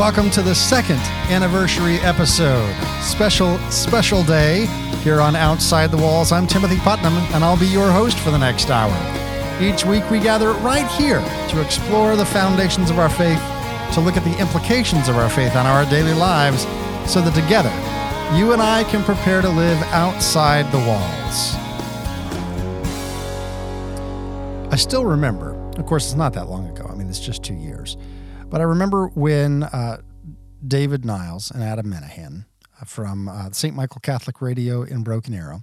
Welcome to the second anniversary episode. Special, special day here on Outside the Walls. I'm Timothy Putnam, and I'll be your host for the next hour. Each week, we gather right here to explore the foundations of our faith, to look at the implications of our faith on our daily lives, so that together, you and I can prepare to live outside the walls. I still remember, of course, it's not that long ago. I mean, it's just two years. But I remember when uh, David Niles and Adam Menahan uh, from uh, St. Michael Catholic Radio in Broken Arrow,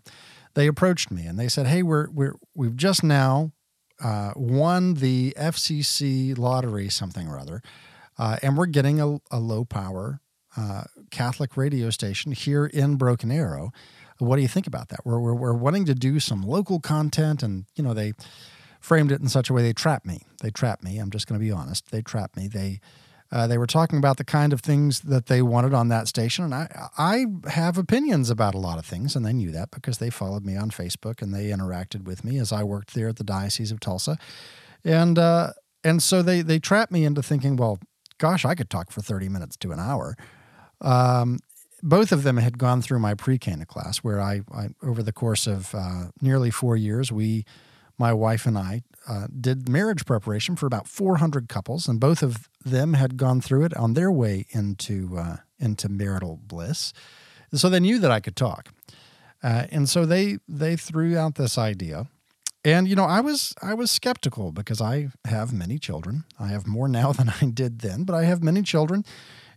they approached me and they said, "Hey, we're we're we've just now uh, won the FCC lottery, something or other, uh, and we're getting a, a low power uh, Catholic radio station here in Broken Arrow. What do you think about that? We're, we're we're wanting to do some local content, and you know they." Framed it in such a way they trapped me. They trapped me. I'm just going to be honest. They trapped me. They uh, they were talking about the kind of things that they wanted on that station, and I I have opinions about a lot of things, and they knew that because they followed me on Facebook and they interacted with me as I worked there at the Diocese of Tulsa, and uh, and so they they trapped me into thinking, well, gosh, I could talk for 30 minutes to an hour. Um, both of them had gone through my pre-Cana class, where I, I over the course of uh, nearly four years we my wife and I uh, did marriage preparation for about 400 couples, and both of them had gone through it on their way into uh, into marital bliss. So they knew that I could talk, uh, and so they they threw out this idea. And you know, I was I was skeptical because I have many children. I have more now than I did then, but I have many children,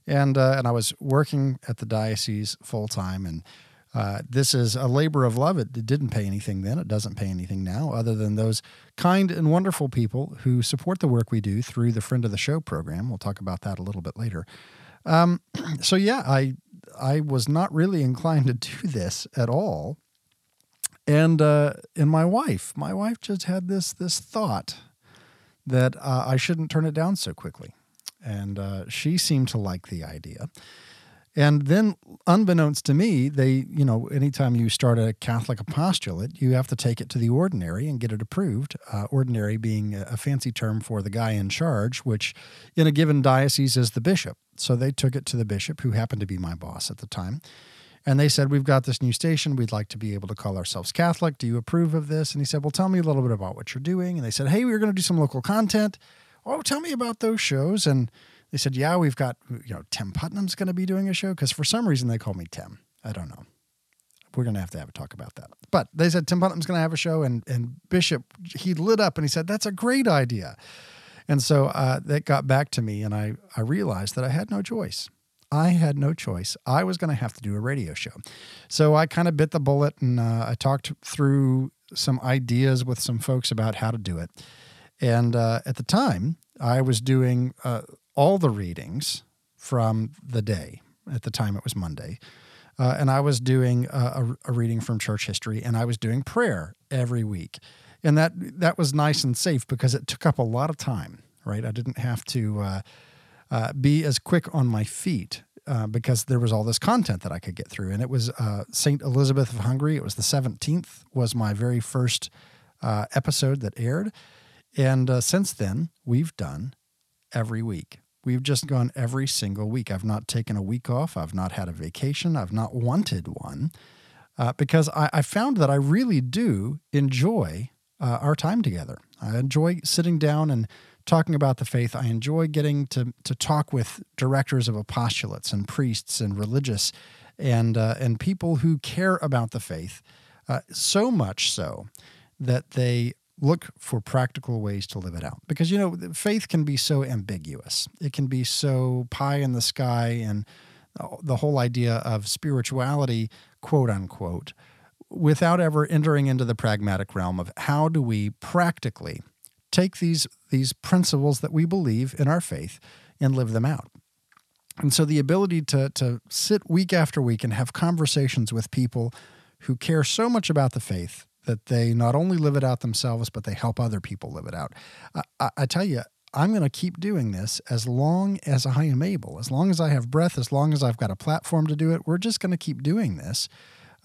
and uh, and I was working at the diocese full time and uh, this is a labor of love. It, it, didn't pay anything then. It doesn't pay anything now, other than those kind and wonderful people who support the work we do through the Friend of the Show program. We'll talk about that a little bit later. Um, so yeah, I I was not really inclined to do this at all, and uh, and my wife, my wife just had this this thought that uh, I shouldn't turn it down so quickly, and uh, she seemed to like the idea. And then, unbeknownst to me, they, you know, anytime you start a Catholic apostolate, you have to take it to the ordinary and get it approved. Uh, ordinary being a fancy term for the guy in charge, which in a given diocese is the bishop. So they took it to the bishop, who happened to be my boss at the time. And they said, We've got this new station. We'd like to be able to call ourselves Catholic. Do you approve of this? And he said, Well, tell me a little bit about what you're doing. And they said, Hey, we're going to do some local content. Oh, tell me about those shows. And they said, "Yeah, we've got you know Tim Putnam's going to be doing a show because for some reason they call me Tim. I don't know. We're going to have to have a talk about that. But they said Tim Putnam's going to have a show, and and Bishop he lit up and he said that's a great idea. And so uh, that got back to me, and I I realized that I had no choice. I had no choice. I was going to have to do a radio show. So I kind of bit the bullet and uh, I talked through some ideas with some folks about how to do it. And uh, at the time, I was doing uh, all the readings from the day. At the time, it was Monday. Uh, and I was doing a, a, reading from church history, and I was doing prayer every week, and that that was nice and safe because it took up a lot of time. Right, I didn't have to uh, uh, be as quick on my feet uh, because there was all this content that I could get through, and it was uh, Saint Elizabeth of Hungary. It was the seventeenth was my very first uh, episode that aired, and since then we've done every week. We've just gone every single week. I've not taken a week off. I've not had a vacation. I've not wanted one uh, because I, I, found that I really do enjoy uh, our time together. I enjoy sitting down and talking about the faith. I enjoy getting to, to talk with directors of apostolates and priests and religious and, uh, and people who care about the faith uh, so much so that they look for practical ways to live it out. Because you know faith can be so ambiguous. It can be so pie in the sky and uh, the whole idea of spirituality quote unquote without ever entering into the pragmatic realm of how do we practically take these these principles that we believe in our faith and live them out. And so the ability to to sit week after week and have conversations with people who care so much about the faith that they not only live it out themselves, but they help other people live it out. I, I tell you, I'm going to keep doing this as long as I am able, as long as I have breath, as long as I've got a platform to do it. We're just going to keep doing this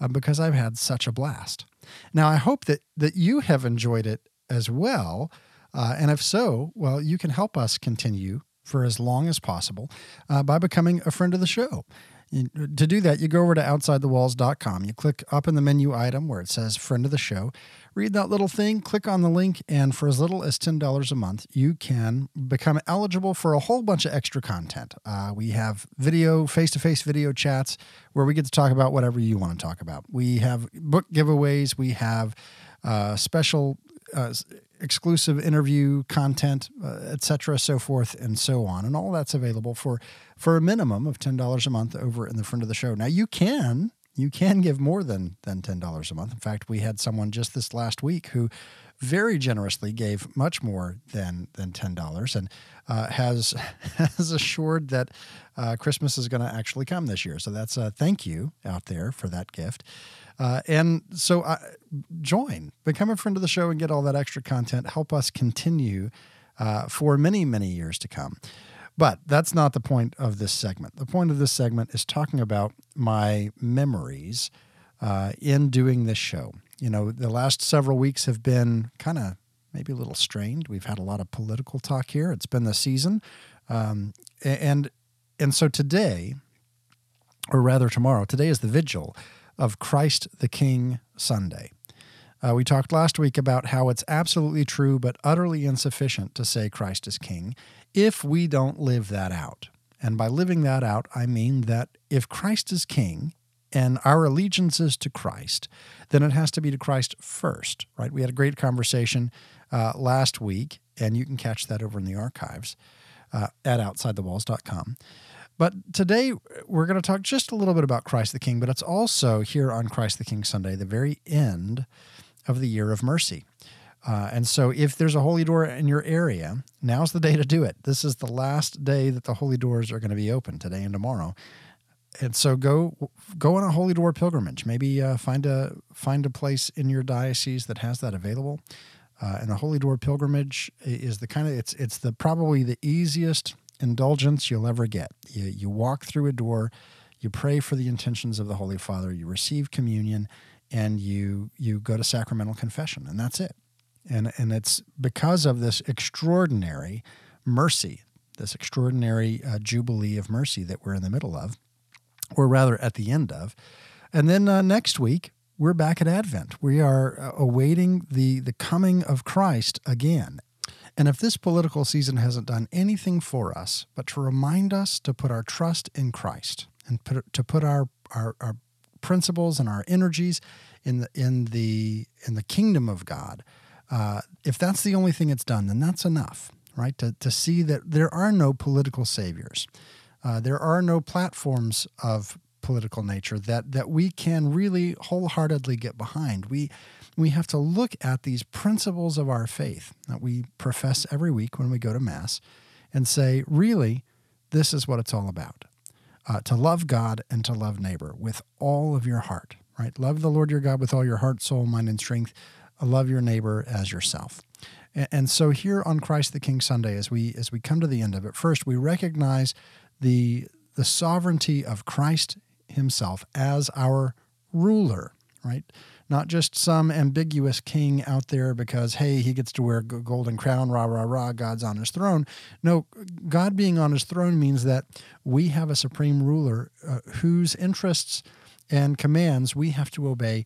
uh, because I've had such a blast. Now, I hope that that you have enjoyed it as well, uh, and if so, well, you can help us continue for as long as possible uh, by becoming a friend of the show. To do that, you go over to OutsideTheWalls.com. You click up in the menu item where it says Friend of the Show. Read that little thing, click on the link, and for as little as $10 a month, you can become eligible for a whole bunch of extra content. Uh, we have video, face to face video chats where we get to talk about whatever you want to talk about. We have book giveaways, we have uh, special uh, exclusive interview content, uh, etc., so forth and so on, and all that's available for for a minimum of ten dollars a month over in the front of the show. Now you can you can give more than than ten dollars a month. In fact, we had someone just this last week who very generously gave much more than than ten dollars and uh, has has assured that uh, Christmas is going to actually come this year. So that's a thank you out there for that gift. Uh, and so uh, join, become a friend of the show, and get all that extra content. Help us continue uh, for many many years to come. But that's not the point of this segment. The point of this segment is talking about my memories uh, in doing this show. You know, the last several weeks have been kind of maybe a little strained. We've had a lot of political talk here. It's been the season, um, and and so today, or rather tomorrow, today is the vigil of Christ the King Sunday. Uh, we talked last week about how it's absolutely true but utterly insufficient to say Christ is King if we don't live that out. And by living that out, I mean that if Christ is King and our allegiance is to Christ, then it has to be to Christ first, right? We had a great conversation uh, last week, and you can catch that over in the archives uh, at OutsideTheWalls.com. But today we're going to talk just a little bit about Christ the King, but it's also here on Christ the King Sunday, the very end of the year of mercy. Uh, and so, if there's a holy door in your area, now's the day to do it. This is the last day that the holy doors are going to be open today and tomorrow. And so, go go on a holy door pilgrimage. Maybe uh, find a find a place in your diocese that has that available. Uh, and the holy door pilgrimage is the kind of it's it's the probably the easiest indulgence you'll ever get. You, you walk through a door, you pray for the intentions of the Holy Father, you receive communion, and you you go to sacramental confession, and that's it. And and it's because of this extraordinary mercy, this extraordinary uh, jubilee of mercy that we're in the middle of, or rather at the end of. And then uh, next week we're back at Advent. We are uh, awaiting the the coming of Christ again. And if this political season hasn't done anything for us but to remind us to put our trust in Christ and put, to put our, our, our principles and our energies in the in the in the kingdom of God, uh, if that's the only thing it's done, then that's enough, right? To to see that there are no political saviors, uh, there are no platforms of political nature that that we can really wholeheartedly get behind. We we have to look at these principles of our faith that we profess every week when we go to Mass and say, really, this is what it's all about. Uh, to love God and to love neighbor with all of your heart, right? Love the Lord your God with all your heart, soul, mind, and strength. Love your neighbor as yourself. And, and so here on Christ the King Sunday, as we as we come to the end of it, first we recognize the the sovereignty of Christ Himself as our ruler, right? Not just some ambiguous king out there because, hey, he gets to wear a golden crown, rah, rah, rah, God's on his throne. No, God being on his throne means that we have a supreme ruler uh, whose interests and commands we have to obey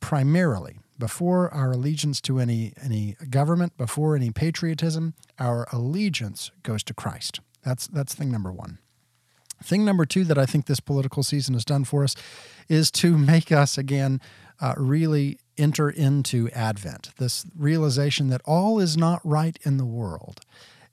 primarily. Before our allegiance to any, any government, before any patriotism, our allegiance goes to Christ. That's, that's thing number one. Thing number two that I think this political season has done for us is to make us again uh, really enter into Advent, this realization that all is not right in the world,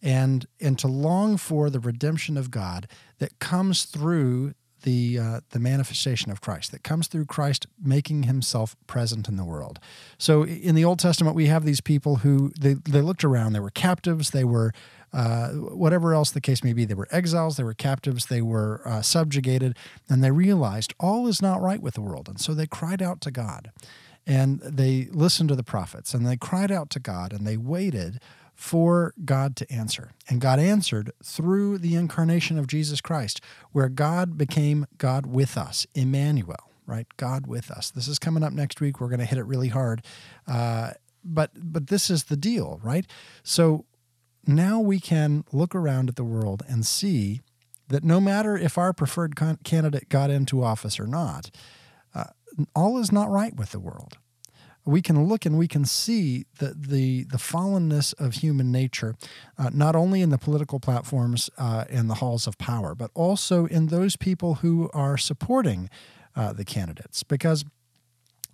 and, and to long for the redemption of God that comes through the uh, the manifestation of Christ that comes through Christ making himself present in the world. So in the Old Testament we have these people who they, they looked around. They were captives. They were uh, whatever else the case may be they were exiles. They were captives. They were uh, subjugated. And they realized all is not right with the world. And so they cried out to God. And they listened to the prophets. And they cried out to God. And they waited for God to answer. And God answered through the incarnation of Jesus Christ, where God became God with us, Emmanuel, right? God with us. This is coming up next week. We're going to hit it really hard. Uh, but but this is the deal, right? So now we can look around at the world and see that no matter if our preferred con- candidate got into office or not, uh, all is not right with the world. We can look and we can see the the, the fallenness of human nature, uh, not only in the political platforms uh, and the halls of power, but also in those people who are supporting uh, the candidates. Because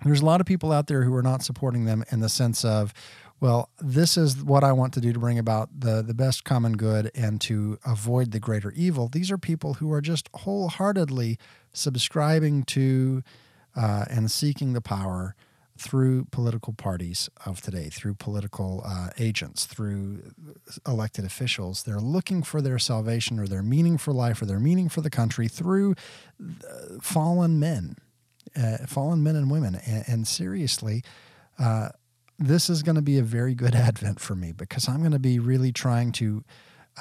there's a lot of people out there who are not supporting them in the sense of, well, this is what I want to do to bring about the, the best common good and to avoid the greater evil. These are people who are just wholeheartedly subscribing to uh, and seeking the power through political parties of today, through political uh, agents, through elected officials. They're looking for their salvation or their meaning for life or their meaning for the country through uh, fallen men, uh, fallen men and women. And, and seriously, uh, this is going to be a very good advent for me because I'm going to be really trying to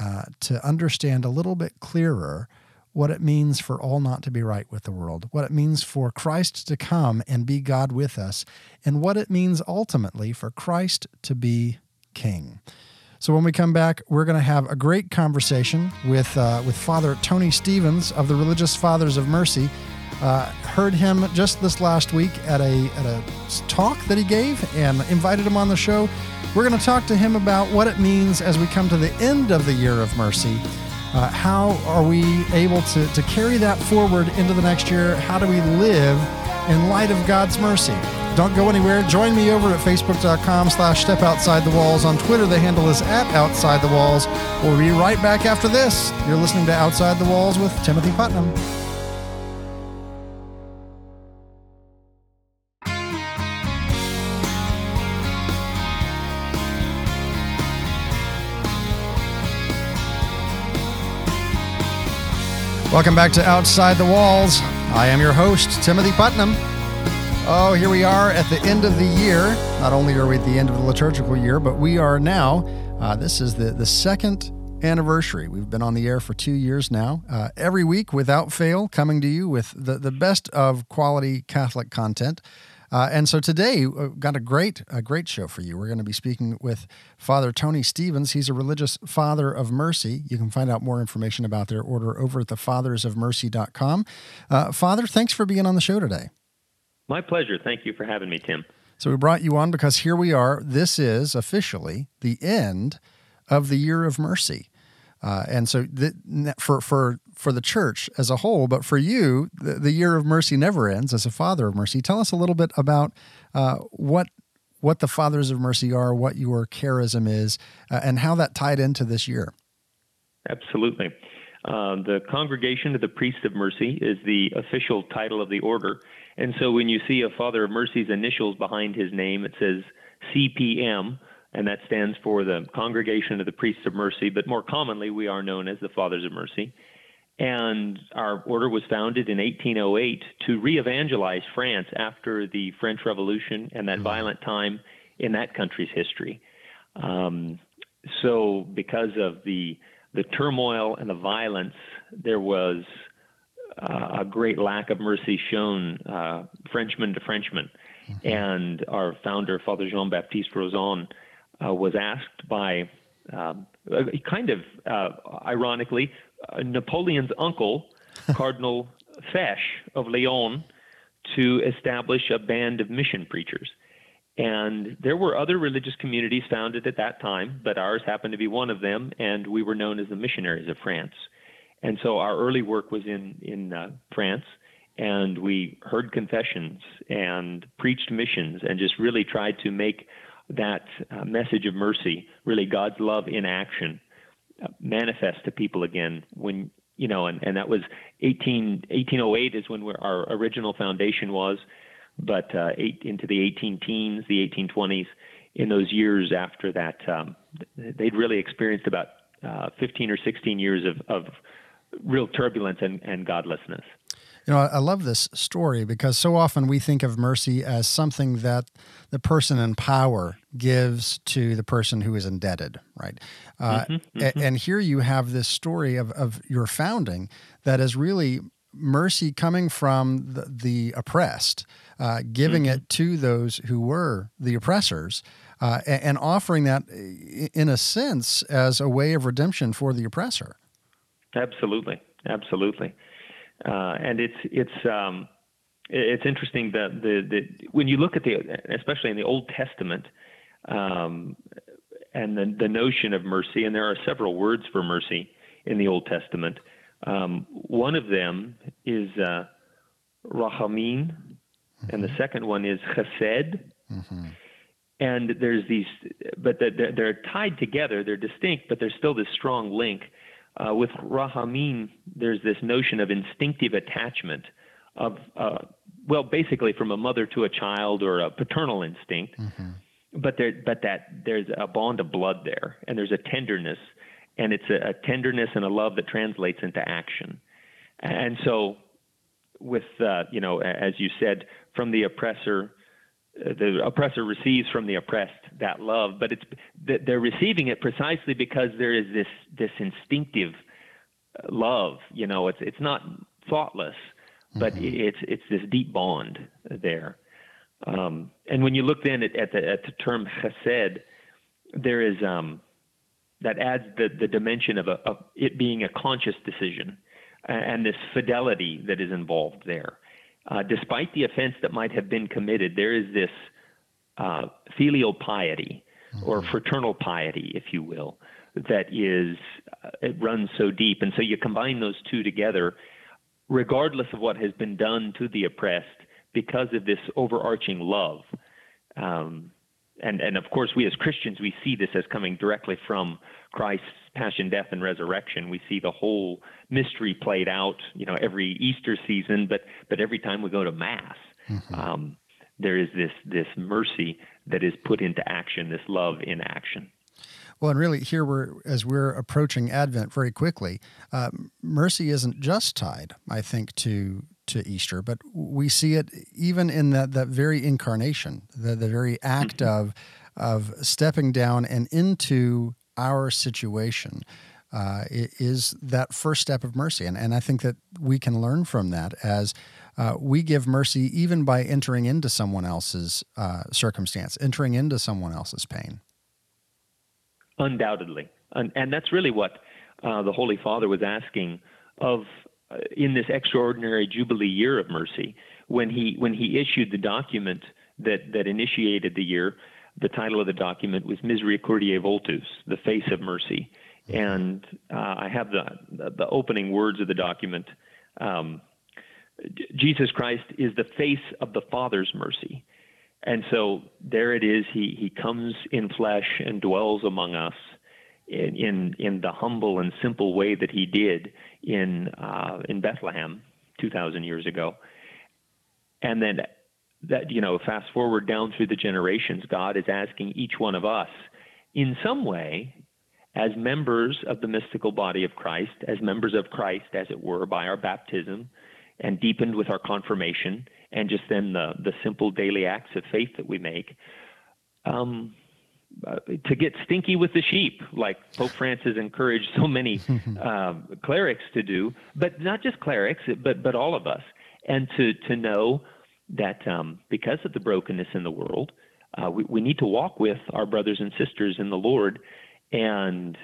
uh, to understand a little bit clearer what it means for all not to be right with the world, what it means for Christ to come and be God with us, and what it means ultimately for Christ to be King. So when we come back, we're going to have a great conversation with uh, with Father Tony Stephens of the Religious Fathers of Mercy. Uh, heard him just this last week at a at a talk that he gave, and invited him on the show. We're going to talk to him about what it means as we come to the end of the year of mercy. Uh, how are we able to, to carry that forward into the next year? How do we live in light of God's mercy? Don't go anywhere. Join me over at facebook.com slash step outside the walls. On Twitter, the handle is at outside the walls. We'll be right back after this. You're listening to Outside the Walls with Timothy Putnam. Welcome back to Outside the Walls. I am your host, Timothy Putnam. Oh, here we are at the end of the year. Not only are we at the end of the liturgical year, but we are now, uh, this is the, the second anniversary. We've been on the air for two years now, uh, every week without fail, coming to you with the, the best of quality Catholic content. Uh, and so today, we've uh, got a great, a great show for you. We're going to be speaking with Father Tony Stephens. He's a religious father of mercy. You can find out more information about their order over at thefathersofmercy.com. Uh, father, thanks for being on the show today. My pleasure. Thank you for having me, Tim. So we brought you on because here we are. This is officially the end of the year of mercy. Uh, and so the, for for for the church as a whole, but for you, the, the, year of mercy never ends. As a father of mercy, tell us a little bit about uh, what what the fathers of mercy are, what your charism is, uh, and how that tied into this year. Absolutely. Uh, the Congregation of the Priests of Mercy is the official title of the order, and so when you see a Father of Mercy's initials behind his name, it says CPM and that stands for the Congregation of the Priests of Mercy, but more commonly we are known as the Fathers of Mercy. And our order was founded in 1808 to re evangelize France after the French Revolution and that mm-hmm. violent time in that country's history. Um, so, because of the, the turmoil and the violence, there was uh, a great lack of mercy shown uh, Frenchman to Frenchman. Mm-hmm. And our founder, Father Jean Baptiste Rauzan, uh, was asked by, um, kind of uh, ironically, uh, Napoleon's uncle, Cardinal Fesch of Lyon, to establish a band of mission preachers. And there were other religious communities founded at that time, but ours happened to be one of them, and we were known as the missionaries of France. And so our early work was in in uh, France, and we heard confessions and preached missions, and just really tried to make that uh, message of mercy, really God's love in action, uh, manifest to people again when you know, and, and that was 18, 1808 is when our original foundation was, but uh, eight, into the 18 teens, the 1820s, in those years after that, um, they'd really experienced about uh, 15 or 16 years of, of real turbulence and, and godlessness. You know, I love this story because so often we think of mercy as something that the person in power gives to the person who is indebted, right? Uh, mm-hmm, mm-hmm. And here you have this story of, of your founding that is really mercy coming from the, the oppressed, uh, giving mm-hmm. it to those who were the oppressors, uh, and, and, offering that, in a sense, as a way of redemption for the oppressor. Absolutely, absolutely, uh, and it's it's um, it's interesting that the, the when you look at the especially in the Old Testament. Um, and the, the notion of mercy, and there are several words for mercy in the Old Testament. Um, one of them is uh, rahamim, mm-hmm. and the mm-hmm. second one is chesed. Mm-hmm. And there's these, but they're, they're, tied together. They're distinct, but there's still this strong link. Uh, with rahamim, there's this notion of instinctive attachment, of uh, well, basically from a mother to a child or a paternal instinct. Mm-hmm. But there, but that there's a bond of blood there, and there's a tenderness and it's a, a tenderness and a love that translates into action. And so, with uh, you know, as you said, from the oppressor, the oppressor receives from the oppressed that love, but it's they're receiving it precisely because there is this this instinctive uh, love. You know, it's it's not thoughtless, but mm-hmm. it's it's this deep bond there. Um, and when you look then at, at the at the term chesed, there is um, that adds the, the dimension of, a, of it being a conscious decision and this fidelity that is involved there. Uh, despite the offense that might have been committed, there is this uh, filial piety mm-hmm. or fraternal piety, if you will, that is uh, it runs so deep, and so you combine those two together, regardless of what has been done to the oppressed, because of this overarching love. Um, and and of course we as Christians we see this as coming directly from Christ's passion, death, and resurrection. We see the whole mystery played out, you know, every Easter season, but but every time we go to Mass, mm-hmm. um, there is this this mercy that is put into action, this love in action. Well, and really, here we're as we're approaching Advent very quickly. Uh, mercy isn't just tied, I think, to to Easter, but we see it even in that that very incarnation, the the very act mm-hmm. of of stepping down and into our situation. Uh, is that first step of mercy. And, and I think that we can learn from that as uh, we give mercy even by entering into someone else's uh, circumstance, entering into someone else's pain. Undoubtedly. And, and that's really what uh, the Holy Father was asking of in this extraordinary Jubilee year of mercy, when he when he issued the document that that initiated the year, the title of the document was Misericordiae Vultus, the face of mercy, and uh, I have the the opening words of the document. Um, Jesus Christ is the face of the Father's mercy. And so there it is. He, he comes in flesh and dwells among us in, in, the humble and simple way that he did in, uh, in Bethlehem 2,000 years ago. And then that, you know, fast forward down through the generations, God is asking each one of us in some way, as members of the mystical body of Christ, as members of Christ, as it were, by our baptism and deepened with our confirmation, and just then the, the simple daily acts of faith that we make, um, uh, to get stinky with the sheep, like Pope Francis encouraged so many um, clerics to do, but not just clerics, but but all of us, and to to know that um, because of the brokenness in the world, uh, we, we need to walk with our brothers and sisters in the Lord, and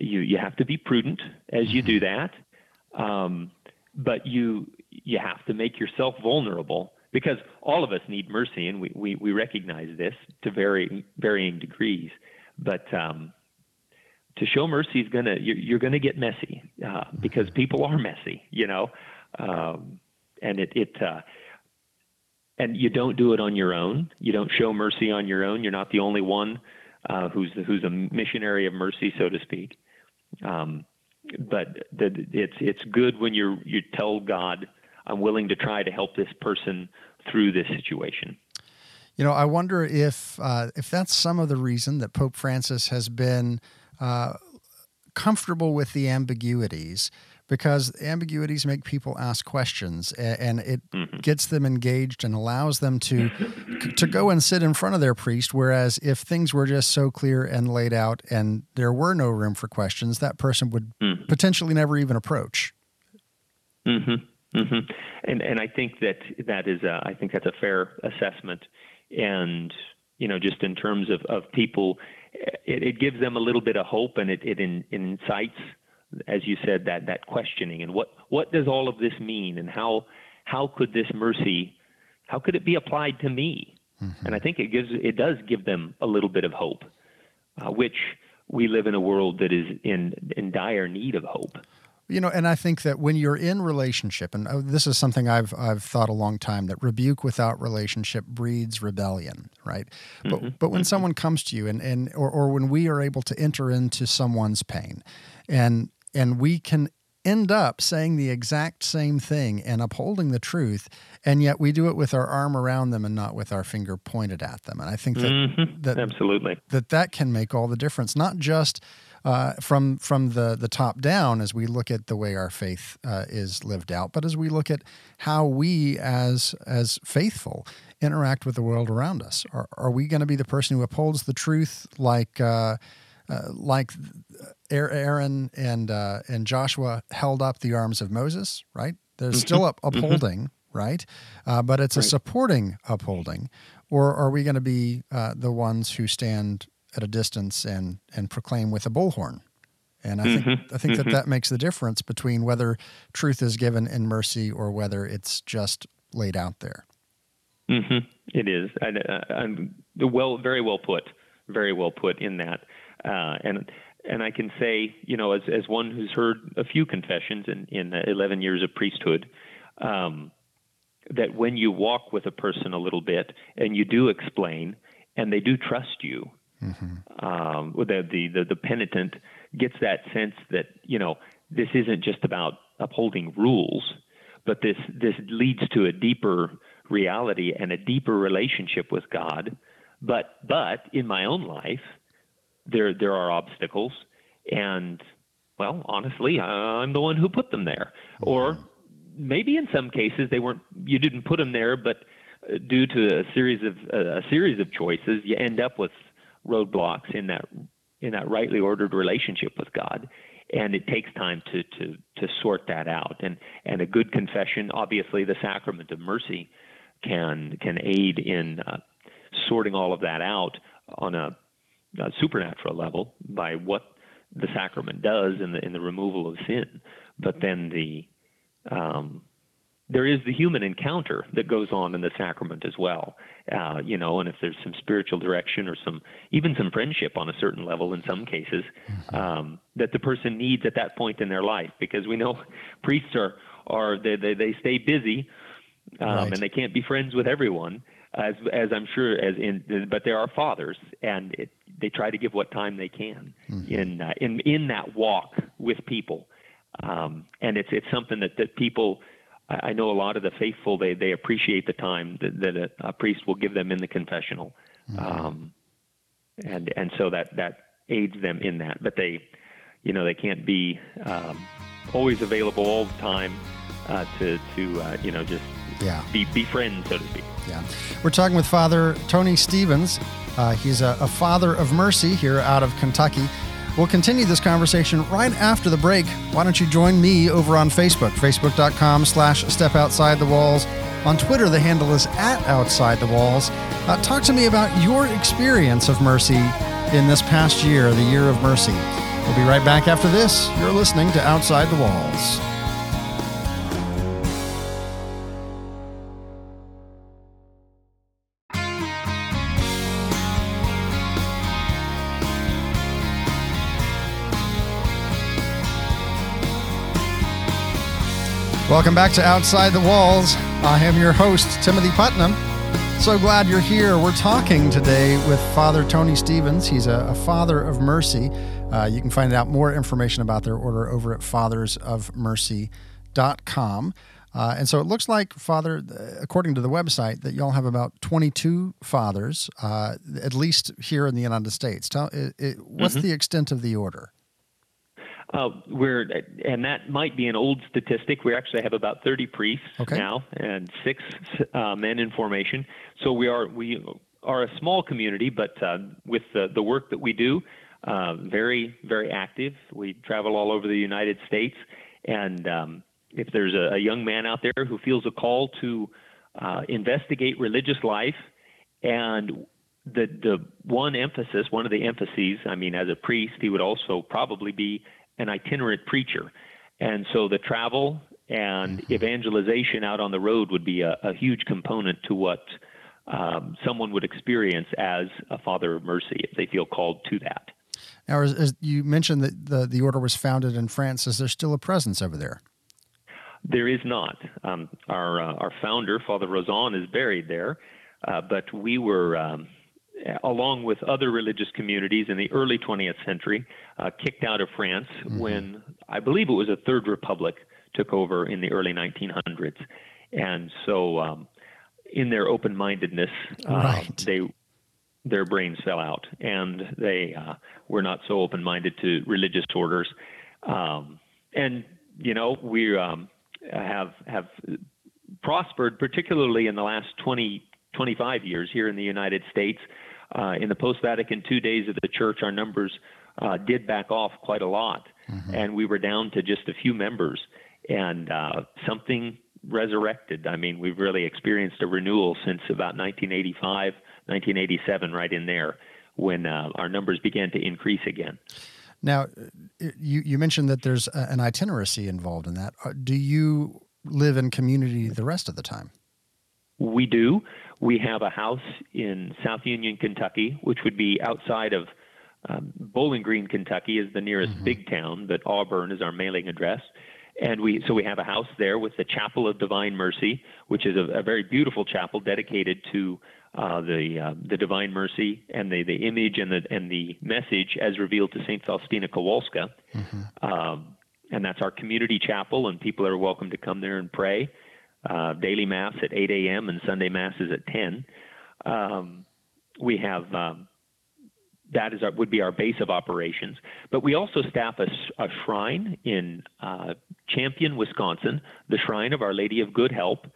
you you have to be prudent as you do that, um, but you you have to make yourself vulnerable because all of us need mercy, and we, we, we recognize this to very varying degrees. But um, to show mercy is gonna you're, you're gonna get messy uh, because people are messy, you know, um, and it it uh, and you don't do it on your own. You don't show mercy on your own. You're not the only one uh, who's who's a missionary of mercy, so to speak. Um, but the, it's it's good when you you tell God I'm willing to try to help this person through this situation. You know, I wonder if uh, if that's some of the reason that Pope Francis has been uh, comfortable with the ambiguities, because ambiguities make people ask questions, and, it mm-hmm. gets them engaged and allows them to to go and sit in front of their priest. Whereas if things were just so clear and laid out, and there were no room for questions, that person would mm-hmm. potentially never even approach. Mm-hmm. Mm-hmm. And and I think that that is a, I think that's a fair assessment, and you know just in terms of of people, it, it gives them a little bit of hope, and it it in, incites, as you said, that that questioning and what what does all of this mean, and how how could this mercy, how could it be applied to me? Mm-hmm. And I think it gives it does give them a little bit of hope, uh, which we live in a world that is in in dire need of hope. You know, and I think that when you're in relationship, and uh, this is something I've I've thought a long time that rebuke without relationship breeds rebellion, right? Mm-hmm. But but when mm-hmm. someone comes to you and and or, or when we are able to enter into someone's pain, and and we can end up saying the exact same thing and upholding the truth, and yet we do it with our arm around them and not with our finger pointed at them. And I think that mm-hmm. that absolutely that that can make all the difference, not just uh, from from the the top down as we look at the way our faith uh, is lived out, but as we look at how we as as faithful interact with the world around us. Are, are we going to be the person who upholds the truth like uh, uh like Aaron and uh, and Joshua held up the arms of Moses? Right, there's mm-hmm. still up mm-hmm. upholding. Right, uh, but it's right. a supporting upholding, or are we going to be the ones who stand at a distance and and proclaim with a bullhorn. And I think mm-hmm. I think mm-hmm. that that makes the difference between whether truth is given in mercy or whether it's just laid out there. Mm-hmm. It is. I, am well, very well put. Very well put in that. Uh, and and I can say, you know, as as one who's heard a few confessions in in 11 years of priesthood, um, that when you walk with a person a little bit and you do explain, and they do trust you, Mm-hmm. Um, the, the, the the penitent gets that sense that you know this isn't just about upholding rules, but this this leads to a deeper reality and a deeper relationship with God. But but in my own life, there there are obstacles, and well, honestly, I'm the one who put them there, mm-hmm. or maybe in some cases they weren't. You didn't put them there, but uh, due to a series of uh, a series of choices, you end up with roadblocks in that in that rightly ordered relationship with God. And it takes time to, to, to sort that out. And, and a good confession, obviously, the sacrament of mercy can, can aid in uh, sorting all of that out on a, a supernatural level by what the sacrament does in the, in the removal of sin. But then the, um, there is the human encounter that goes on in the sacrament as well. Uh, you know, and if there's some spiritual direction or some even some friendship on a certain level in some cases mm-hmm. um, that the person needs at that point in their life, because we know priests are are they they, they stay busy um, right. and they can't be friends with everyone. As as I'm sure as in, but there are fathers, and it, they try to give what time they can mm-hmm. in uh, in in that walk with people, um, and it's it's something that that people I, know a lot of the faithful they they appreciate the time that, that a, a, priest will give them in the confessional, mm-hmm. um, and and so that that aids them in that. But they, you know, they can't be um, always available all the time uh, to to uh, you know just yeah. be be friends so to speak. Yeah, we're talking with Father Tony Stephens. Uh, he's a, a father of mercy here out of Kentucky. We'll continue this conversation right after the break. Why don't you join me over on Facebook, facebook.com slash step outside the walls. On Twitter, the handle is at outside the walls. Uh, talk to me about your experience of mercy in this past year, the year of mercy. We'll be right back after this. You're listening to Outside the Walls. Welcome back to Outside the Walls. I am your host, Timothy Putnam. So glad you're here. We're talking today with Father Tony Stephens. He's a, a father of mercy. Uh, you can find out more information about their order over at fathersofmercy.com. Uh, and so it looks like, Father, according to the website, that y'all have about 22 fathers, uh, at least here in the United States. Tell, it, it, what's mm-hmm. the extent of the order? Uh, we're and that might be an old statistic. We actually have about 30 priests okay. now and six uh, men in formation. So we are we are a small community, but uh, with the, the work that we do, uh, very very active. We travel all over the United States, and um, if there's a, a, young man out there who feels a call to uh, investigate religious life, and the the one emphasis, one of the emphases, I mean, as a priest, he would also probably be an itinerant preacher, and so the travel and mm-hmm. evangelization out on the road would be a, a huge component to what um, someone would experience as a Father of Mercy if they feel called to that. Now, as, as you mentioned that the, the order was founded in France, is there still a presence over there? There is not. Um, our uh, our founder, Father Rauzan, is buried there, uh, but we were, um, along with other religious communities in the early 20th century, uh, kicked out of France mm-hmm. when I believe it was a Third Republic took over in the early 1900s, and so um, in their open-mindedness, uh, right. they their brains fell out, and they uh, were not so open-minded to religious orders. Um, and you know, we um, have have prospered, particularly in the last 20, 25 years here in the United States. Uh, in the post-Vatican II days of the Church, our numbers uh, did back off quite a lot, mm-hmm. and we were down to just a few members. And uh, something resurrected. I mean, we've really experienced a renewal since about 1985, 1987, right in there, when uh, our numbers began to increase again. Now, you, you mentioned that there's an itineracy involved in that. Uh, do you live in community the rest of the time? We do. We have a house in South Union, Kentucky, which would be outside of um, Bowling Green, Kentucky, is the nearest mm-hmm. big town, but Auburn is our mailing address and we so we have a house there with the Chapel of Divine Mercy, which is a, a very beautiful chapel dedicated to uh, the uh, the Divine Mercy and the, the image and the and the message as revealed to Saint Faustina Kowalska. Mm-hmm. Um, and that's our community chapel, and people are welcome to come there and pray. Uh, daily mass at 8 a.m. and Sunday masses at 10. Um, we have um, that is our, would be our base of operations. But we also staff a, a shrine in uh, Champion, Wisconsin, the Shrine of Our Lady of Good Help,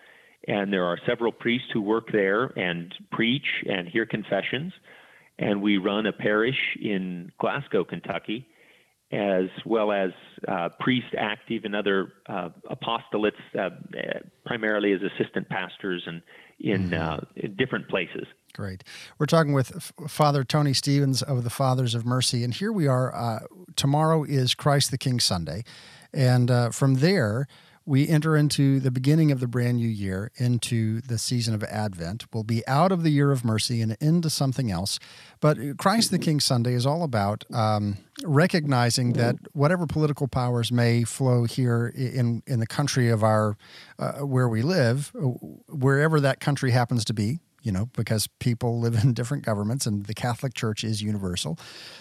and there are several priests who work there and preach and hear confessions. And we run a parish in Glasgow, Kentucky, as well as uh, priests active in other uh, apostolates, uh, primarily as assistant pastors and in, mm-hmm. Uh, in different places. Great. We're talking with Father Tony Stephens of the Fathers of Mercy, and here we are. Uh, tomorrow is Christ the King Sunday, and uh, from there we enter into the beginning of the brand new year, into the season of Advent. We'll be out of the year of mercy and into something else. But Christ the King Sunday is all about um, recognizing that whatever political powers may flow here in in the country of our uh, where we live, wherever that country happens to be, you know, because people live in different governments and the Catholic Church is universal.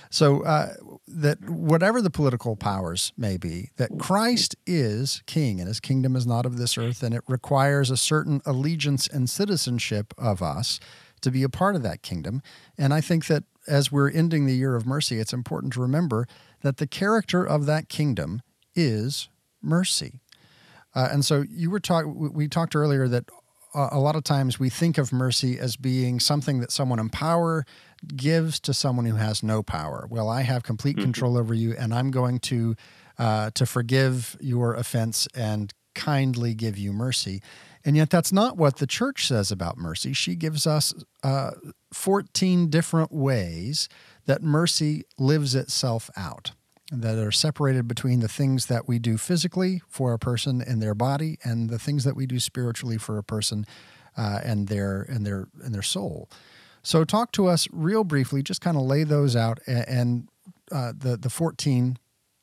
So, uh, that whatever the political powers may be, that Christ is king and his kingdom is not of this earth, and it requires a certain allegiance and citizenship of us to be a part of that kingdom. And I think that as we're ending the year of mercy, it's important to remember that the character of that kingdom is mercy. Uh, and so you were talking. We talked earlier that a lot of times we think of mercy as being something that someone in power gives to someone who has no power. Well, I have complete mm-hmm. control over you, and I'm going to uh, to forgive your offense and kindly give you mercy. And yet, that's not what the church says about mercy. She gives us uh, 14 different ways that mercy lives itself out that are separated between the things that we do physically for a person in their body and the things that we do spiritually for a person uh, and their and their and their soul. So talk to us real briefly, just kind of lay those out and, and uh, the the fourteen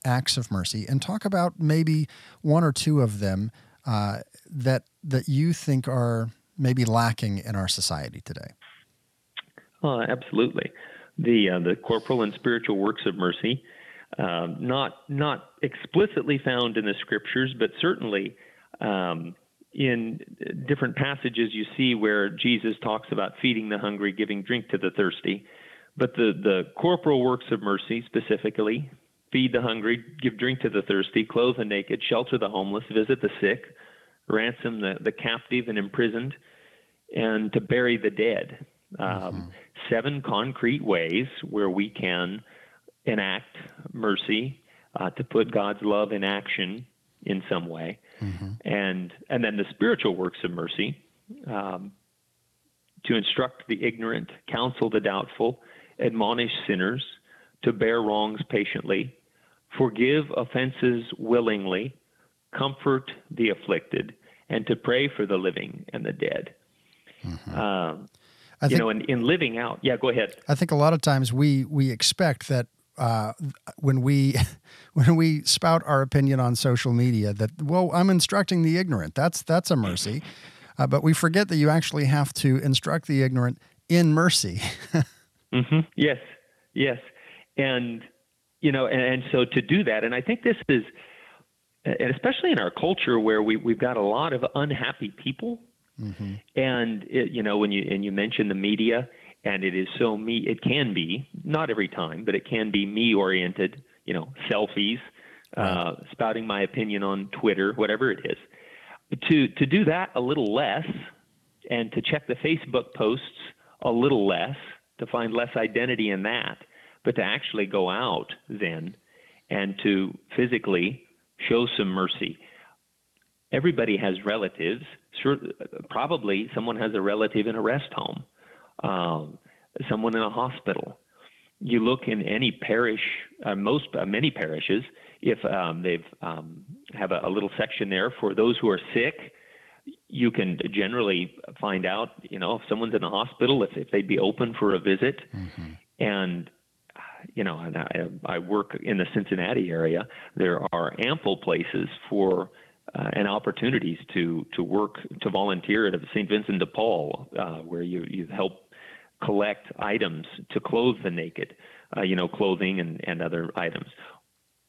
acts of mercy, and talk about maybe one or two of them uh, that that you think are maybe lacking in our society today. Uh, absolutely, the uh, the corporal and spiritual works of mercy um, not not explicitly found in the scriptures, but certainly um, in different passages you see where Jesus talks about feeding the hungry, giving drink to the thirsty. But the the corporal works of mercy specifically feed the hungry, give drink to the thirsty, clothe the naked, shelter the homeless, visit the sick, ransom the, the captive and imprisoned, and to bury the dead. Um, mm-hmm. Seven concrete ways where we can enact mercy, uh, to put God's love in action in some way. mm-hmm. and and then the spiritual works of mercy um, to instruct the ignorant, counsel the doubtful, admonish sinners, to bear wrongs patiently, forgive offenses willingly, comfort the afflicted, and to pray for the living and the dead. Mm-hmm. Um, you think, know, in, in living out, yeah, go ahead. I think a lot of times we we expect that uh, when we when we spout our opinion on social media that well I'm instructing the ignorant that's that's a mercy, uh, but we forget that you actually have to instruct the ignorant in mercy. mm-hmm. Yes, yes, and you know, and, and so to do that, and I think this is, and especially in our culture where we we've got a lot of unhappy people, mm-hmm. and it, you know when you and you mention the media and it is so me it can be not every time but it can be me oriented you know selfies uh, spouting my opinion on twitter whatever it is. To to do that a little less and to check the facebook posts a little less to find less identity in that but to actually go out then and to physically show some mercy. Everybody has relatives sure probably someone has a relative in a rest home um, someone in a hospital. You look in any parish, uh, most uh, many parishes, if um, they've um, have a, a, little section there for those who are sick, you can generally find out, you know, if someone's in a hospital, if, if they'd be open for a visit. Mm-hmm. And, you know, and I, I work in the Cincinnati area. There are ample places for uh, and opportunities to to work to volunteer at St. Vincent de Paul, uh, where you you help collect items to clothe the naked, uh, you know, clothing and, and other items,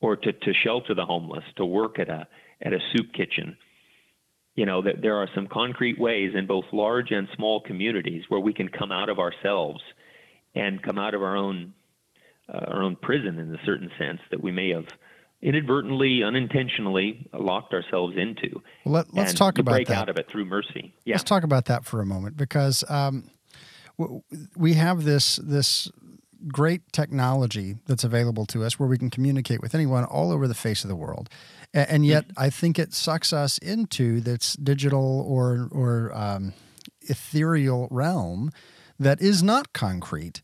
or to, to shelter the homeless, to work at a at a soup kitchen. You know, that there are some concrete ways in both large and small communities where we can come out of ourselves and come out of our own uh, our own prison in a certain sense that we may have inadvertently, unintentionally locked ourselves into. Well, let, us talk about break that. out of it through mercy. Yeah. Let's talk about that for a moment because um, we have this this great technology that's available to us where we can communicate with anyone all over the face of the world and yet mm-hmm. i think it sucks us into this digital or or um, ethereal realm that is not concrete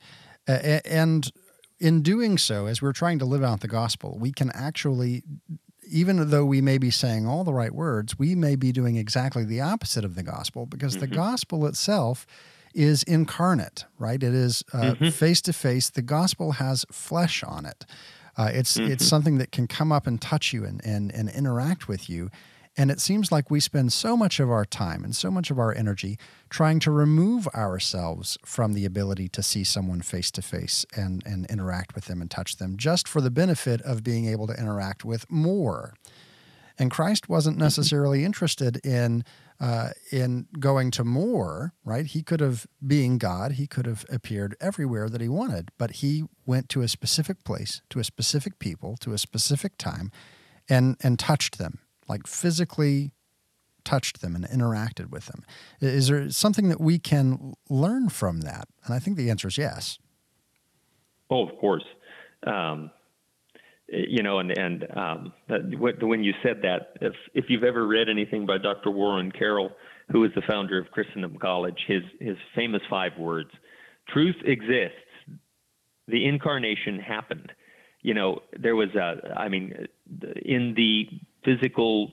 and in doing so as we're trying to live out the gospel we can actually even though we may be saying all the right words we may be doing exactly the opposite of the gospel because mm-hmm. the gospel itself is incarnate, right? It is face to face. The gospel has flesh on it. Uh, it's mm-hmm. it's something that can come up and touch you and, and and interact with you. And it seems like we spend so much of our time and so much of our energy trying to remove ourselves from the ability to see someone face to face and and interact with them and touch them just for the benefit of being able to interact with more. And Christ wasn't mm-hmm. necessarily interested in uh, in going to more, right? He could have, being God, he could have appeared everywhere that he wanted, but he went to a specific place, to a specific people, to a specific time, and and touched them, like physically touched them and interacted with them. Is there something that we can learn from that? And I think the answer is yes. Oh, of course. Um, you know, and and um, when you said that, if if you've ever read anything by Dr. Warren Carroll, who is the founder of Christendom College, his his famous five words: "Truth exists. The incarnation happened." You know, there was a, I mean, in the physical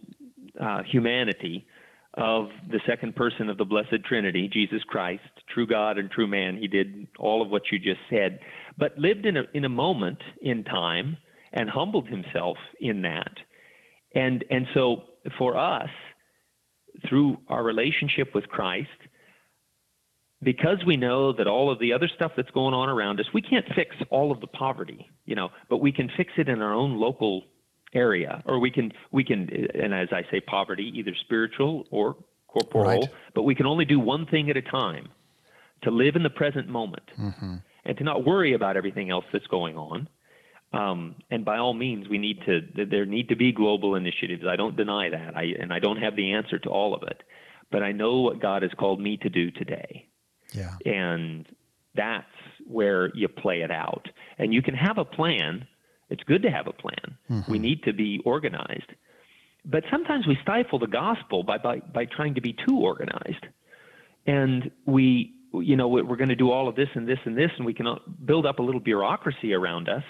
uh, humanity of the second person of the Blessed Trinity, Jesus Christ, true God and true man, he did all of what you just said, but lived in a in a moment in time and humbled himself in that. And and so for us, through our relationship with Christ, because we know that all of the other stuff that's going on around us, we can't fix all of the poverty, you know, but we can fix it in our own local area, or we can we can, and as I say, poverty, either spiritual or corporal, right. but we can only do one thing at a time, to live in the present moment, mm-hmm. and to not worry about everything else that's going on, um, and by all means, we need to. There need to be global initiatives. I don't deny that. I and I don't have the answer to all of it, but I know what God has called me to do today. Yeah. And that's where you play it out. And you can have a plan. It's good to have a plan. Mm-hmm. We need to be organized. But sometimes we stifle the gospel by, by, by trying to be too organized. And we, you know, we're going to do all of this and this and this, and we can build up a little bureaucracy around us.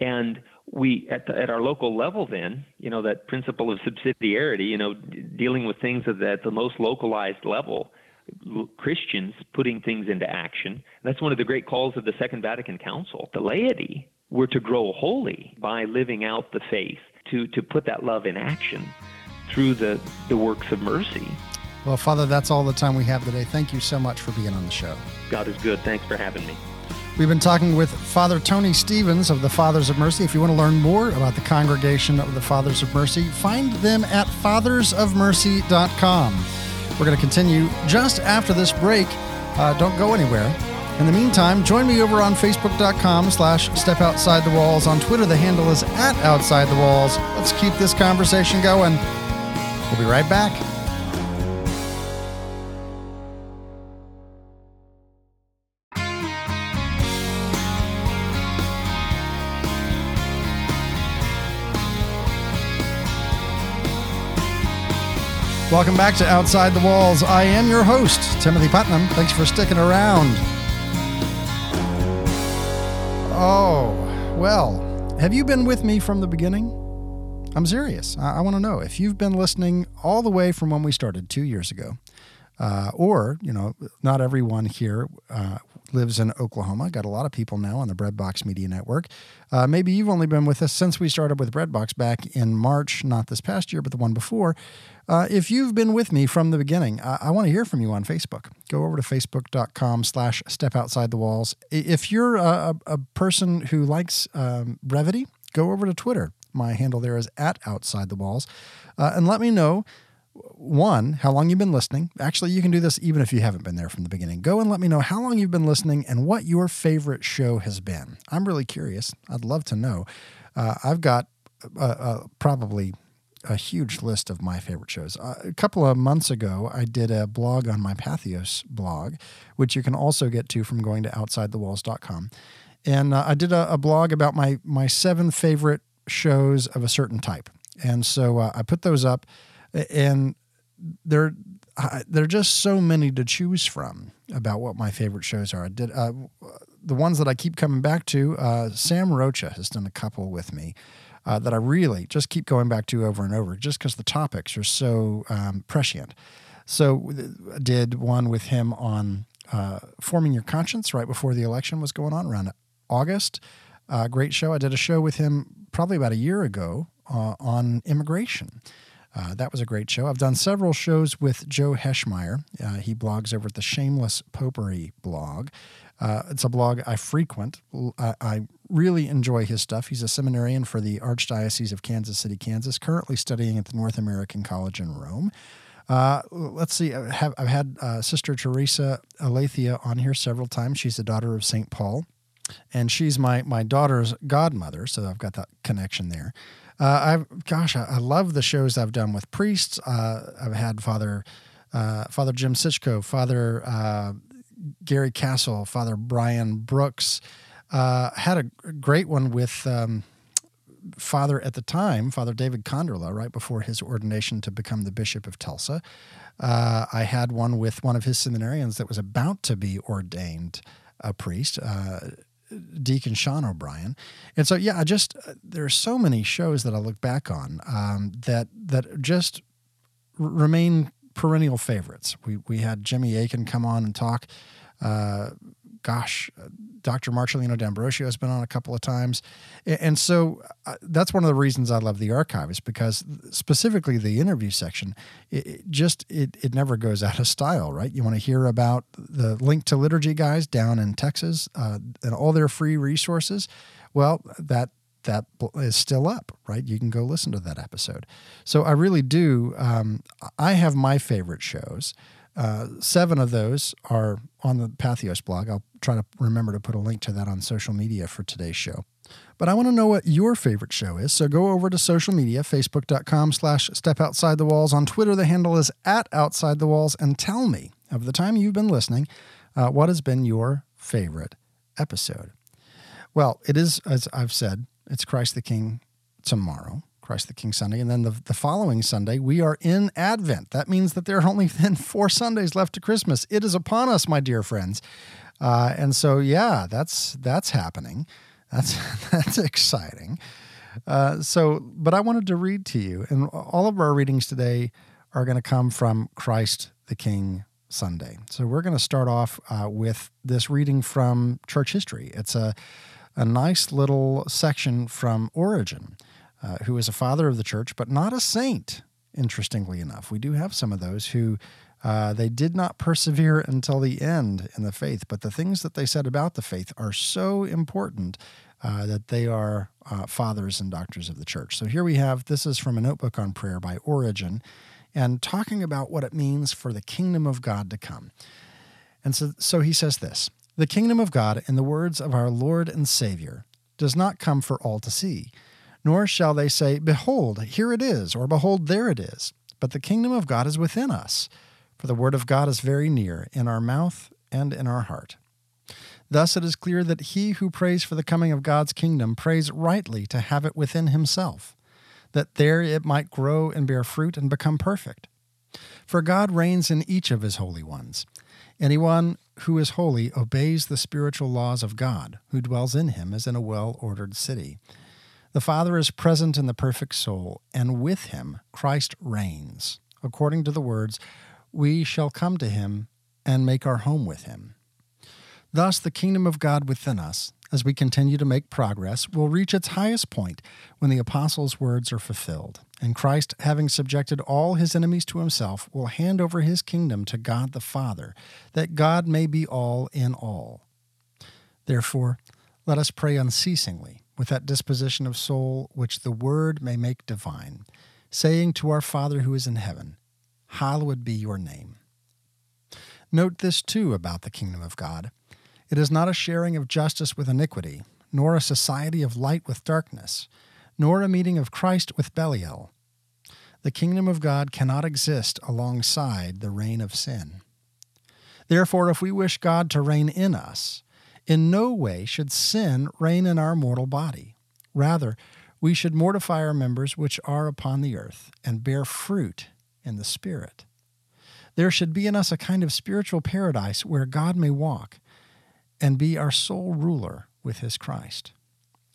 And we, at, the, at our local level, then, you know, that principle of subsidiarity, you know, d- dealing with things at the, at the most localized level, Christians putting things into action. That's one of the great calls of the Second Vatican Council. The laity were to grow holy by living out the faith, to, to put that love in action through the, the works of mercy. Well, Father, that's all the time we have today. Thank you so much for being on the show. God is good. Thanks for having me. We've been talking with Father Tony Stephens of the Fathers of Mercy. If you want to learn more about the Congregation of the Fathers of Mercy, find them at fathersofmercy.com. We're going to continue just after this break. Uh, don't go anywhere. In the meantime, join me over on Facebook.com slash Step Outside the Walls. On Twitter, the handle is at Outside the Walls. Let's keep this conversation going. We'll be right back. Welcome back to Outside the Walls. I am your host, Timothy Putnam. Thanks for sticking around. Oh, well, have you been with me from the beginning? I'm serious. I, I want to know if you've been listening all the way from when we started two years ago. Uh, or, you know, not everyone here uh, lives in Oklahoma. Got a lot of people now on the Breadbox Media Network. Uh, maybe you've only been with us since we started with Breadbox back in March, not this past year, but the one before. Uh, if you've been with me from the beginning, I, I want to hear from you on Facebook. Go over to facebook.com slash step outside the walls. If you're a, a person who likes um, brevity, go over to Twitter. My handle there is at outside the walls. Uh, and let me know one, how long you've been listening. Actually, you can do this even if you haven't been there from the beginning. Go and let me know how long you've been listening and what your favorite show has been. I'm really curious. I'd love to know. Uh, I've got uh, uh, probably a huge list of my favorite shows. Uh, a couple of months ago, I did a blog on my Patheos blog, which you can also get to from going to outsidethewalls.com. And uh, I did a, a, blog about my my seven favorite shows of a certain type. And so uh, I put those up, and there there are just so many to choose from about what my favorite shows are. I did uh, the ones that I keep coming back to. Uh, Sam Rocha has done a couple with me uh, that I really just keep going back to over and over just because the topics are so um, prescient. So I did one with him on uh, forming your conscience right before the election was going on around August. Uh, great show. I did a show with him probably about a year ago uh, on immigration. Uh, that was a great show. I've done several shows with Joe Heschmeyer. Uh, he blogs over at the Shameless Popery blog. Uh, it's a blog I frequent. I, I, really enjoy his stuff. He's a seminarian for the Archdiocese of Kansas City, Kansas, currently studying at the North American College in Rome. Uh, let's see. I have, I've had uh, Sister Theresa Aletheia on here several times. She's the daughter of St. Paul, and she's my my daughter's godmother. So I've got that connection there. Uh, I've gosh, I, I, love the shows I've done with priests. Uh, I've had Father uh, Father Jim Sichko, Father uh, Gary Castle, Father Brian Brooks. Uh, had a great one with um, Father at the time, Father David Konderla, right before his ordination to become the Bishop of Tulsa. Uh, I had one with one of his seminarians that was about to be ordained a priest, Deacon Sean O'Brien. And so, yeah, I just uh, there are so many shows that I look back on um, that that just r- remain perennial favorites. We we had Jimmy Akin come on and talk. Uh, gosh, Dr. Marcellino D'Ambrosio has been on a couple of times. And so uh, that's one of the reasons I love the archive is because specifically the interview section, it, it just, it, it never goes out of style, right? You want to hear about the link to liturgy guys down in Texas uh, and all their free resources. Well, that that is still up, right? You can go listen to that episode. So I really do. Um, I have my favorite shows. Uh, seven of those are on the Patheos blog. I'll try to remember to put a link to that on social media for today's show. But I want to know what your favorite show is. So go over to social media, facebook.com slash step outside the walls. On Twitter, the handle is at outside the walls. And tell me, of the time you've been listening, uh, what has been your favorite episode? Well, it is, as I've said, it's Christ the King tomorrow. Christ the King Sunday. And then the, the following Sunday, we are in Advent. That means that there are only then four Sundays left to Christmas. It is upon us, my dear friends. Uh, and so, yeah, that's that's happening. That's that's exciting. Uh, so, but I wanted to read to you, and all of our readings today are going to come from Christ the King Sunday. So we're going to start off uh, with this reading from church history. It's a a nice little section from Origen, uh, who is a father of the church, but not a saint. Interestingly enough, we do have some of those who uh, they did not persevere until the end in the faith, but the things that they said about the faith are so important uh, that they are uh, fathers and doctors of the church. So here we have this is from a notebook on prayer by Origen and talking about what it means for the kingdom of God to come. And so, so he says this The kingdom of God, in the words of our Lord and Savior, does not come for all to see, nor shall they say, Behold, here it is, or Behold, there it is. But the kingdom of God is within us, for the word of God is very near, in our mouth and in our heart. Thus it is clear that he who prays for the coming of God's kingdom prays rightly to have it within himself, that there it might grow and bear fruit and become perfect. For God reigns in each of his holy ones. Anyone who is holy obeys the spiritual laws of God, who dwells in him as in a well ordered city. The Father is present in the perfect soul, and with him Christ reigns. According to the words, We shall come to him and make our home with him. Thus, the kingdom of God within us, as we continue to make progress, will reach its highest point when the apostles' words are fulfilled. And Christ, having subjected all his enemies to himself, will hand over his kingdom to God the Father, that God may be all in all. Therefore, let us pray unceasingly, with that disposition of soul which the Word may make divine, saying to our Father who is in heaven, Hallowed be your name. Note this too about the kingdom of God. It is not a sharing of justice with iniquity, nor a society of light with darkness, nor a meeting of Christ with Belial. The kingdom of God cannot exist alongside the reign of sin. Therefore, if we wish God to reign in us, in no way should sin reign in our mortal body. Rather, we should mortify our members which are upon the earth, and bear fruit in the Spirit. There should be in us a kind of spiritual paradise where God may walk and be our sole ruler with his Christ.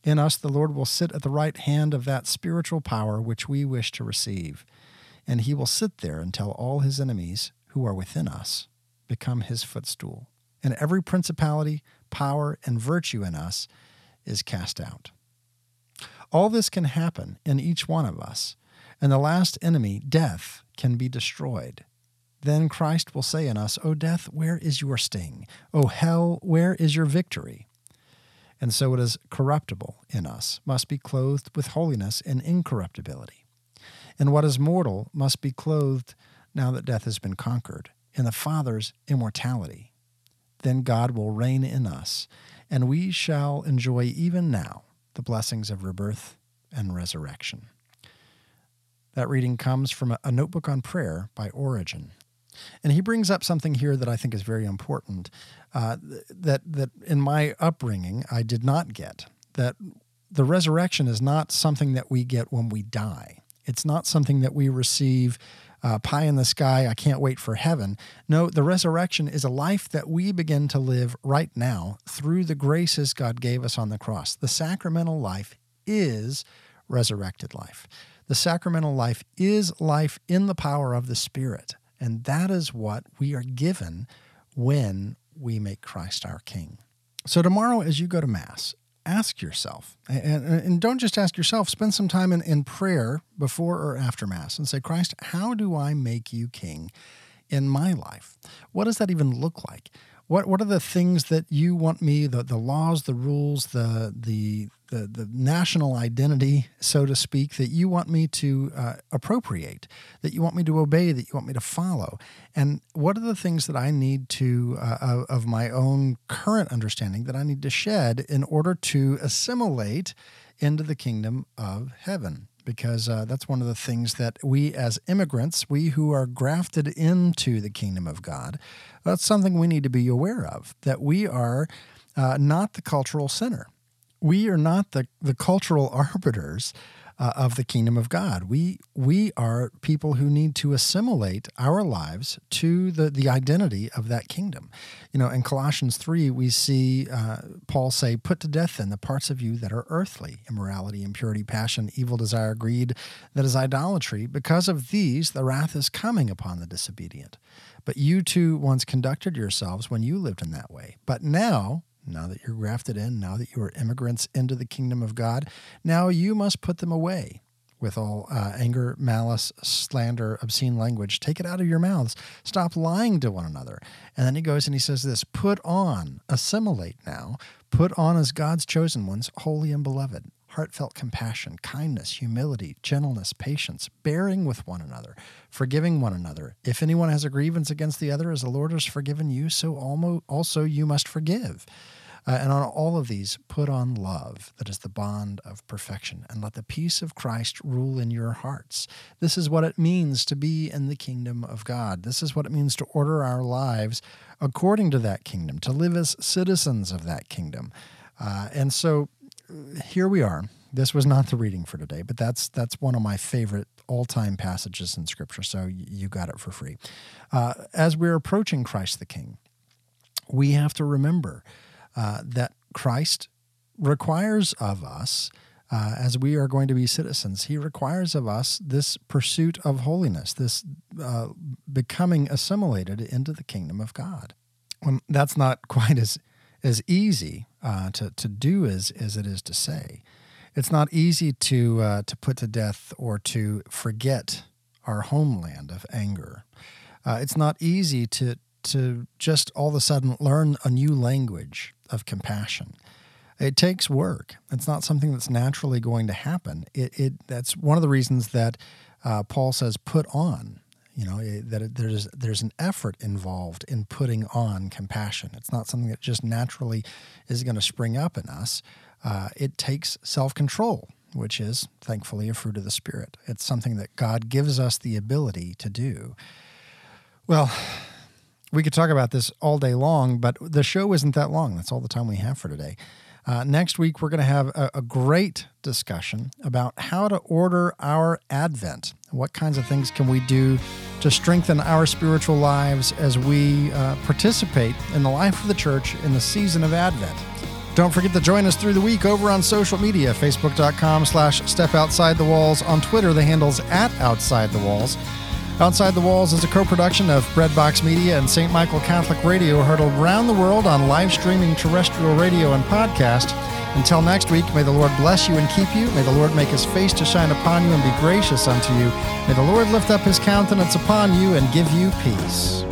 In us, the Lord will sit at the right hand of that spiritual power which we wish to receive, and he will sit there until all his enemies who are within us become his footstool, and every principality, power, and virtue in us is cast out. All this can happen in each one of us, and the last enemy, death, can be destroyed. Then Christ will say in us, O death, where is your sting? O hell, where is your victory? And so it is corruptible in us, must be clothed with holiness and incorruptibility. And what is mortal must be clothed, now that death has been conquered, in the Father's immortality. Then God will reign in us, and we shall enjoy even now the blessings of rebirth and resurrection. That reading comes from a notebook on prayer by Origen. And he brings up something here that I think is very important uh, that, that in my upbringing I did not get. That the resurrection is not something that we get when we die, it's not something that we receive. Uh, pie in the sky, I can't wait for heaven. No, the resurrection is a life that we begin to live right now through the graces God gave us on the cross. The sacramental life is resurrected life. The sacramental life is life in the power of the Spirit. And that is what we are given when we make Christ our King. So, tomorrow, as you go to Mass, ask yourself, and, and don't just ask yourself, spend some time in, in prayer before or after Mass and say, Christ, how do I make you King in my life? What does that even look like? What what are the things that you want me the the laws, the rules, the the the, the national identity, so to speak, that you want me to uh, appropriate, that you want me to obey, that you want me to follow, and what are the things that I need to uh, of my own current understanding that I need to shed in order to assimilate into the kingdom of heaven because uh, that's one of the things that we as immigrants, we who are grafted into the kingdom of God, that's something we need to be aware of that we are uh, not the cultural center. We are not the, the cultural arbiters uh, of the kingdom of God. We we are people who need to assimilate our lives to the the identity of that kingdom. You know, in Colossians three, we see uh, Paul say, "Put to death then the parts of you that are earthly: immorality, impurity, passion, evil desire, greed, that is idolatry. Because of these, the wrath is coming upon the disobedient. But you too once conducted yourselves when you lived in that way. But now." Now that you're grafted in, now that you are immigrants into the kingdom of God, now you must put them away with all uh, anger, malice, slander, obscene language. Take it out of your mouths. Stop lying to one another. And then he goes and he says this put on, assimilate now, put on as God's chosen ones, holy and beloved. Heartfelt compassion, kindness, humility, gentleness, patience, bearing with one another, forgiving one another. If anyone has a grievance against the other, as the Lord has forgiven you, so also you must forgive. Uh, and on all of these, put on love, that is the bond of perfection, and let the peace of Christ rule in your hearts. This is what it means to be in the kingdom of God. This is what it means to order our lives according to that kingdom, to live as citizens of that kingdom. Uh, and so uh, here we are. This was not the reading for today, but that's that's one of my favorite all-time passages in Scripture. So you got it for free. Uh, as we're approaching Christ the King, we have to remember uh, that Christ requires of us. Uh, as we are going to be citizens, he requires of us this pursuit of holiness, this uh, becoming assimilated into the kingdom of God. When that's not quite as as easy uh, to to do as as it is to say. It's not easy to uh, to put to death or to forget our homeland of anger. Uh, it's not easy to to just all of a sudden learn a new language of compassion. It takes work. It's not something that's naturally going to happen. It, it that's one of the reasons that uh, Paul says put on. You know it, that it, there's there's an effort involved in putting on compassion. It's not something that just naturally is going to spring up in us. Uh, it takes self control, which is thankfully a fruit of the spirit. It's something that God gives us the ability to do. Well, we could talk about this all day long, but the show isn't that long. That's all the time we have for today. Uh, next week, we're going to have a, a, great discussion about how to order our Advent. What kinds of things can we do to strengthen our spiritual lives as we uh, participate in the life of the church in the season of Advent? Don't forget to join us through the week over on social media, facebook.com slash step outside the walls. On Twitter, the handle's at outside the walls. Outside the Walls is a co production of Breadbox Media and St. Michael Catholic Radio, heard around the world on live streaming terrestrial radio and podcast. Until next week, may the Lord bless you and keep you. May the Lord make his face to shine upon you and be gracious unto you. May the Lord lift up his countenance upon you and give you peace.